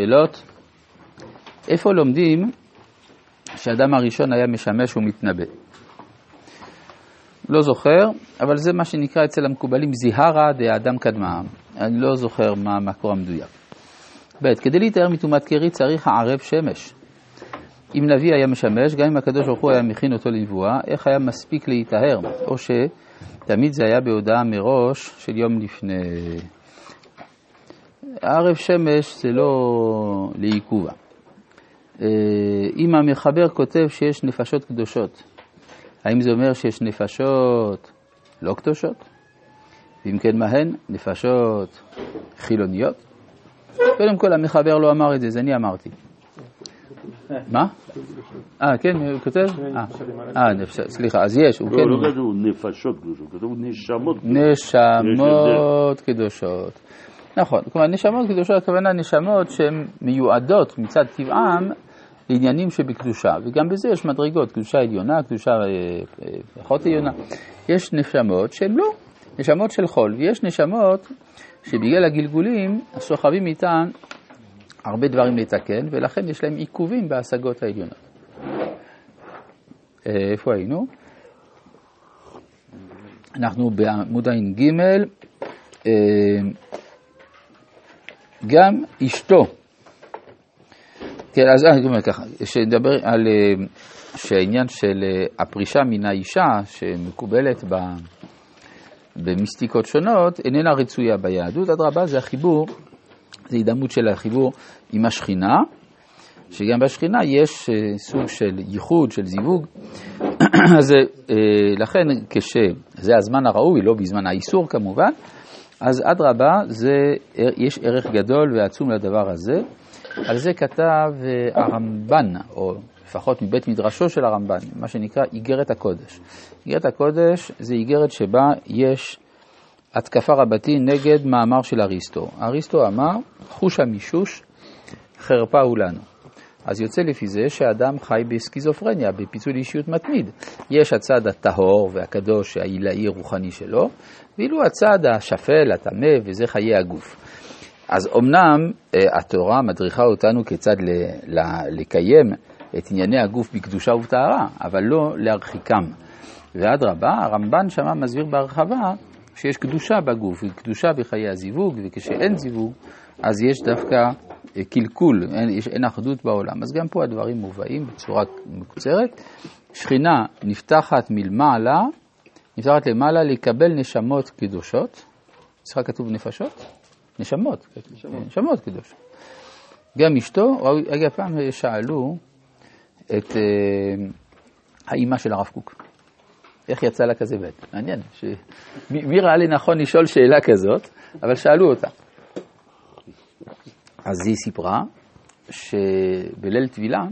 שאלות, איפה לומדים שהאדם הראשון היה משמש ומתנבא? לא זוכר, אבל זה מה שנקרא אצל המקובלים זיהרא דאדם קדמה. אני לא זוכר מה המקור המדויק. ב. כדי להתאר מטומאת קרי צריך הערב שמש. אם נביא היה משמש, גם אם הקדוש ברוך הוא היה מכין אותו לנבואה, איך היה מספיק להיטהר? או שתמיד זה היה בהודעה מראש של יום לפני. ערב שמש זה לא לעיכובה. אה, אם המחבר כותב שיש נפשות קדושות, האם זה אומר שיש נפשות לא קדושות? ואם כן, מה הן? נפשות חילוניות? קודם כל, המחבר לא אמר את זה, זה אני אמרתי. מה? אה, כן, הוא כותב? אה, סליחה, אז יש, הוא כן... לא, לא כתוב נפשות קדושות, כתוב נשמות קדושות. נשמות קדושות. נכון, כלומר נשמות קדושות, הכוונה נשמות שהן מיועדות מצד טבעם לעניינים שבקדושה, וגם בזה יש מדרגות, קדושה עליונה, קדושה אה, אה, פחות עליונה. יש נשמות שהן לא, נשמות של חול, ויש נשמות שבגלל הגלגולים סוחבים איתן הרבה דברים לתקן, ולכן יש להם עיכובים בהשגות העליונות. אה, איפה היינו? אנחנו בעמוד ע"ג, גם אשתו, כן, אז אני אומר ככה, שנדבר על אה, שהעניין של אה, הפרישה מן האישה שמקובלת ב, במיסטיקות שונות איננה רצויה ביהדות, אדרבה זה החיבור, זה הידמות של החיבור עם השכינה, שגם בשכינה יש אה, סוג של ייחוד, של זיווג, אז לכן כשזה הזמן הראוי, לא בזמן האיסור כמובן, אז אדרבה, יש ערך גדול ועצום לדבר הזה. על זה כתב אה, הרמב"ן, או לפחות מבית מדרשו של הרמב"ן, מה שנקרא איגרת הקודש. איגרת הקודש זה איגרת שבה יש התקפה רבתי נגד מאמר של אריסטו. אריסטו אמר, חוש המישוש חרפה הוא לנו. אז יוצא לפי זה שאדם חי בסכיזופרניה, בפיצול אישיות מתמיד. יש הצד הטהור והקדוש, העילאי רוחני שלו, ואילו הצד השפל, הטמא, וזה חיי הגוף. אז אמנם אה, התורה מדריכה אותנו כיצד לקיים את ענייני הגוף בקדושה ובטהרה, אבל לא להרחיקם. ואדרבה, הרמב"ן שמה מסביר בהרחבה שיש קדושה בגוף, קדושה בחיי הזיווג, וכשאין זיווג, אז יש דווקא אה, קלקול, אין, יש, אין אחדות בעולם. אז גם פה הדברים מובאים בצורה מקוצרת. שכינה נפתחת מלמעלה, נפתחת למעלה לקבל נשמות קדושות. אצלך כתוב נפשות? נשמות, נשמות קדוש. גם אשתו, אגב, פעם שאלו את אה, האימא של הרב קוק, איך יצא לה כזה בית? מעניין, ש... מי, מי ראה לי נכון לשאול שאלה כזאת, אבל שאלו אותה. אז היא סיפרה שבליל טבילה,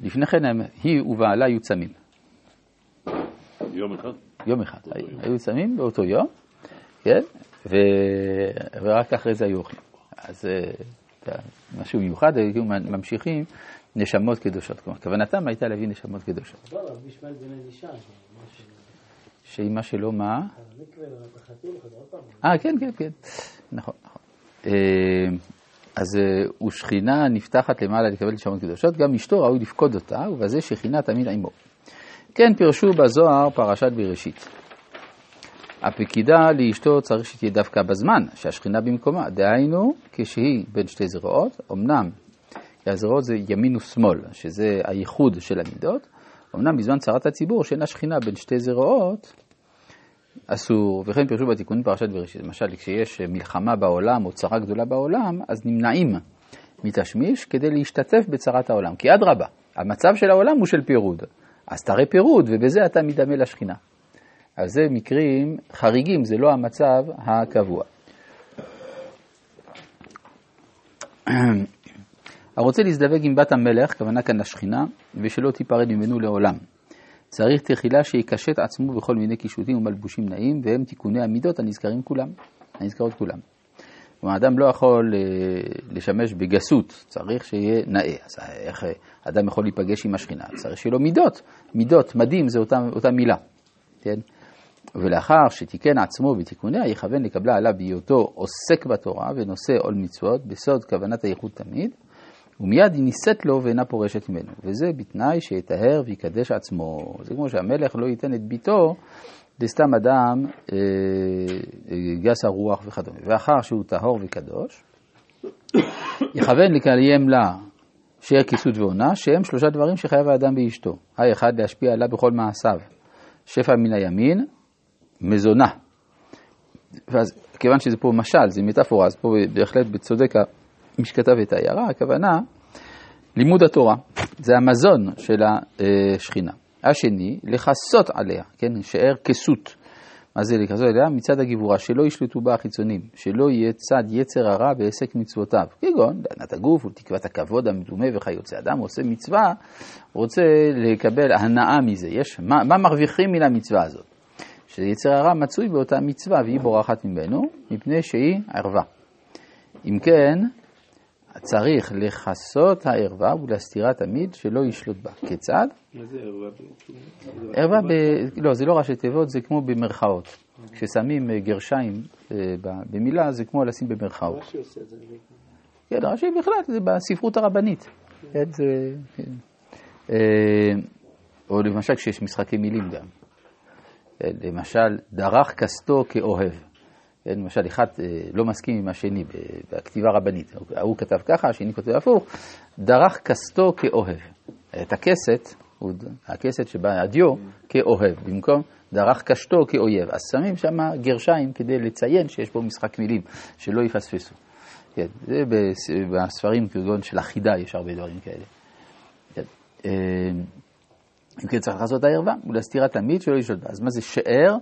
לפני כן הם, היא ובעלה היו צמים. יום אחד? יום אחד. היו צמים באותו יום, כן? ו... ורק אחרי זה היו אוכלים. אז אה, משהו מיוחד, היו ממשיכים נשמות קדושות. כלומר, כוונתם הייתה להביא נשמות קדושות. שאימא שלו מה? אה, כן, כן, כן. נכון, נכון. אז אה, שכינה נפתחת למעלה לקבל נשמות קדושות, גם אשתו ראוי לפקוד אותה, ובזה שכינה תמיד עמו. כן פירשו בזוהר פרשת בראשית. הפקידה לאשתו צריך שתהיה דווקא בזמן שהשכינה במקומה, דהיינו כשהיא בין שתי זרועות, אמנם הזרועות זה ימין ושמאל, שזה הייחוד של המידות, אמנם בזמן צרת הציבור שאין השכינה בין שתי זרועות, אסור, וכן פירשו בתיקון פרשת בראשית, למשל כשיש מלחמה בעולם או צרה גדולה בעולם, אז נמנעים מתשמיש כדי להשתתף בצרת העולם, כי אדרבה, המצב של העולם הוא של פירוד, אז תראה פירוד ובזה אתה מדמה לשכינה. אז זה מקרים חריגים, זה לא המצב הקבוע. הרוצה להזדווג עם בת המלך, כוונה כאן לשכינה, ושלא תיפרד ממנו לעולם. צריך תחילה שיקשט עצמו בכל מיני קישוטים ומלבושים נעים, והם תיקוני המידות הנזכרים כולם, הנזכרות כולם. כלומר, אדם לא יכול אה, לשמש בגסות, צריך שיהיה נאה. אז איך אדם יכול להיפגש עם השכינה? צריך שיהיה לו מידות. מידות, מדים, זה אותה, אותה מילה. כן? ולאחר שתיקן עצמו בתיקוניה, יכוון לקבלה עליו בהיותו עוסק בתורה ונושא עול מצוות, בסוד כוונת הייחוד תמיד, ומיד היא נישאת לו ואינה פורשת ממנו. וזה בתנאי שיטהר ויקדש עצמו. זה כמו שהמלך לא ייתן את ביתו לסתם אדם אה, אה, גס הרוח וכדומה. ואחר שהוא טהור וקדוש, יכוון לקיים לה שיהיה כיסות ועונה, שהם שלושה דברים שחייב האדם באשתו. האחד להשפיע עליו בכל מעשיו. שפע מן הימין, מזונה. ואז כיוון שזה פה משל, זה מטאפורה, אז פה בהחלט בצודק מי שכתב את העיירה, הכוונה לימוד התורה, זה המזון של השכינה. השני, לכסות עליה, כן, שאר כסות. מה זה לכסות עליה? מצד הגיבורה, שלא ישלטו בה החיצונים, שלא יהיה צד יצר הרע בעסק מצוותיו, כגון דענת הגוף ולתקוות הכבוד המדומה וכיוצא. אדם עושה מצווה, רוצה לקבל הנאה מזה. יש, מה, מה מרוויחים מן המצווה הזאת? שיצר הרע מצוי באותה מצווה והיא בורחת ממנו, מפני שהיא ערווה. אם כן, צריך לכסות הערווה ולהסתירה תמיד שלא ישלוט בה. כיצד? מה זה ערווה? ערווה, ב... לא, זה לא ראשי תיבות, זה כמו במרכאות. כששמים אה, גרשיים אה, במילה, זה כמו לשים במרכאות. רש"י עושה את זה. אני- כן, רש"י בכלל, זה בספרות הרבנית. כן, זה... כן. אה, או למשל כשיש משחקי מילים גם. כן, למשל, דרך כסתו כאוהב. כן, למשל, אחד אה, לא מסכים עם השני בכתיבה רבנית. ההוא כתב ככה, השני כותב הפוך. דרך כסתו כאוהב. את הכסת, הכסת שבה הדיו, כאוהב, במקום דרך קשתו כאויב. אז שמים שם גרשיים כדי לציין שיש פה משחק מילים, שלא יפספסו. כן, זה בס- בספרים כגון של החידה, יש הרבה דברים כאלה. כן. אה, אם כן, צריך לעשות הערווה ולהסתירה תמיד שלא לשלוט בה. אז מה זה שאר?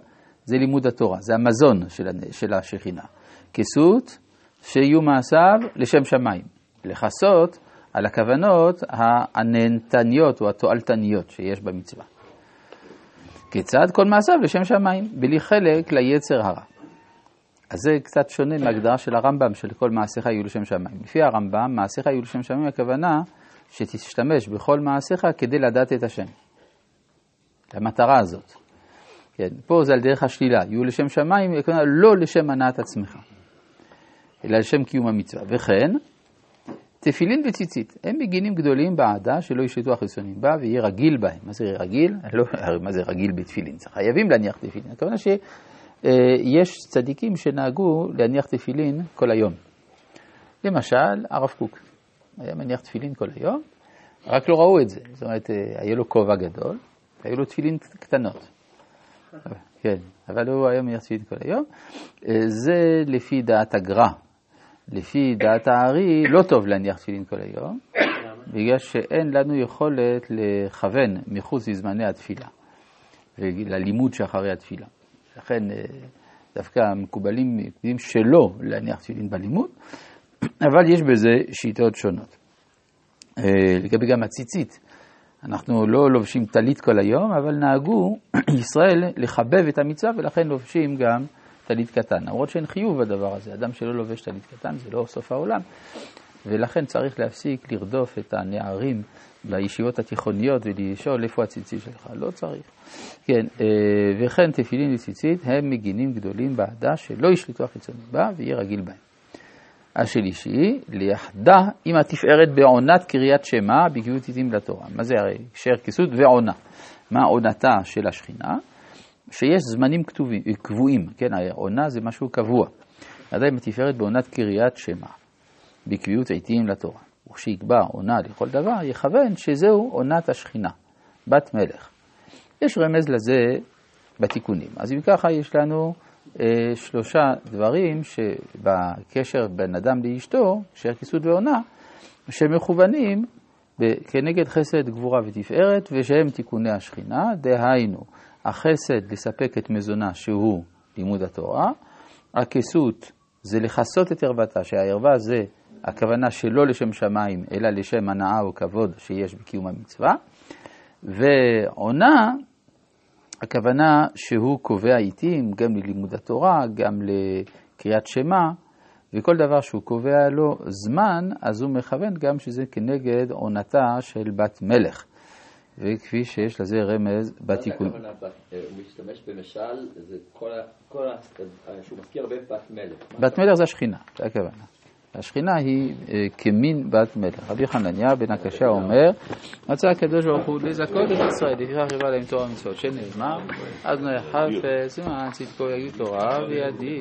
זה לימוד התורה, זה המזון של, של השכינה. כסות, שיהיו מעשיו לשם שמיים. לכסות על הכוונות הנהנתניות או התועלתניות שיש במצווה. כיצד כל מעשיו לשם שמיים, בלי חלק ליצר הרע. אז זה קצת שונה מההגדרה של הרמב"ם, של כל מעשיך יהיו לשם שמיים. לפי הרמב"ם, מעשיך יהיו לשם שמיים, הכוונה שתשתמש בכל מעשיך כדי לדעת את השם. למטרה הזאת. כן, פה זה על דרך השלילה, יהיו לשם שמיים, הכוונה לא לשם הנעת עצמך, אלא לשם קיום המצווה. וכן, תפילין וציצית, הם מגינים גדולים בעדה שלא ישלטו החיצונים בה ויהיה רגיל בהם. מה זה רגיל? לא, מה זה רגיל בתפילין? חייבים להניח תפילין. הכוונה שיש צדיקים שנהגו להניח תפילין כל היום. למשל, הרב קוק היה מניח תפילין כל היום, רק לא ראו את זה. זאת אומרת, אה, היה לו כובע גדול, היו לו תפילין קטנות. כן, אבל הוא מניח תפילין כל היום. אה, זה לפי דעת הגר"א. לפי דעת הארי, לא טוב להניח תפילין כל היום, בגלל שאין לנו יכולת לכוון מחוץ לזמני התפילה, וללימוד שאחרי התפילה. לכן אה, דווקא המקובלים מקפידים שלא להניח תפילין בלימוד, אבל יש בזה שיטות שונות. אה, לגבי גם הציצית, אנחנו לא לובשים טלית כל היום, אבל נהגו ישראל לחבב את המצווה ולכן לובשים גם טלית קטן. למרות שאין חיוב בדבר הזה, אדם שלא לובש טלית קטן זה לא סוף העולם, ולכן צריך להפסיק לרדוף את הנערים בישיבות התיכוניות ולשאול איפה הציצית שלך, לא צריך. כן, אה, וכן תפילין וציצית הם מגינים גדולים בעדה שלא ישלטו החיצונים בה ויהיה רגיל בהם. השלישי, ליחדה עם התפארת בעונת קריאת שמע בקביעות עתים לתורה. מה זה הרי? קשר כיסות ועונה. מה עונתה של השכינה? שיש זמנים כתובים, קבועים, כן, העונה זה משהו קבוע. עדיין בתפארת בעונת קריאת שמע, בקביעות עתים לתורה. וכשיקבע עונה לכל דבר, יכוון שזהו עונת השכינה, בת מלך. יש רמז לזה בתיקונים. אז אם ככה יש לנו אה, שלושה דברים שבקשר בין אדם לאשתו, קשר כיסות ועונה, שמכוונים כנגד חסד, גבורה ותפארת, ושהם תיקוני השכינה, דהיינו, החסד לספק את מזונה שהוא לימוד התורה, הכסות זה לכסות את ערוותה, שהערווה זה הכוונה שלא לשם שמיים, אלא לשם הנאה או כבוד שיש בקיום המצווה, ועונה, הכוונה שהוא קובע עיתים גם ללימוד התורה, גם לקריאת שמע, וכל דבר שהוא קובע לו זמן, אז הוא מכוון גם שזה כנגד עונתה של בת מלך. וכפי שיש לזה רמז בתיקון. מה הכוונה בת- אה, הוא משתמש במשל, זה כל ה... אה, שהוא מזכיר הרבה בת מלך. בת מלך זה השכינה, זה הכוונה. השכינה היא אה, כמין בת מלך. רבי חנניה בן הקשה אומר, מצא הקדוש ברוך הוא לזכות את ישראל, לפיכך יבא להם תורה ומצוות, שנאמר, אדוני חפץ, למען צדקו יגיד תורה וידי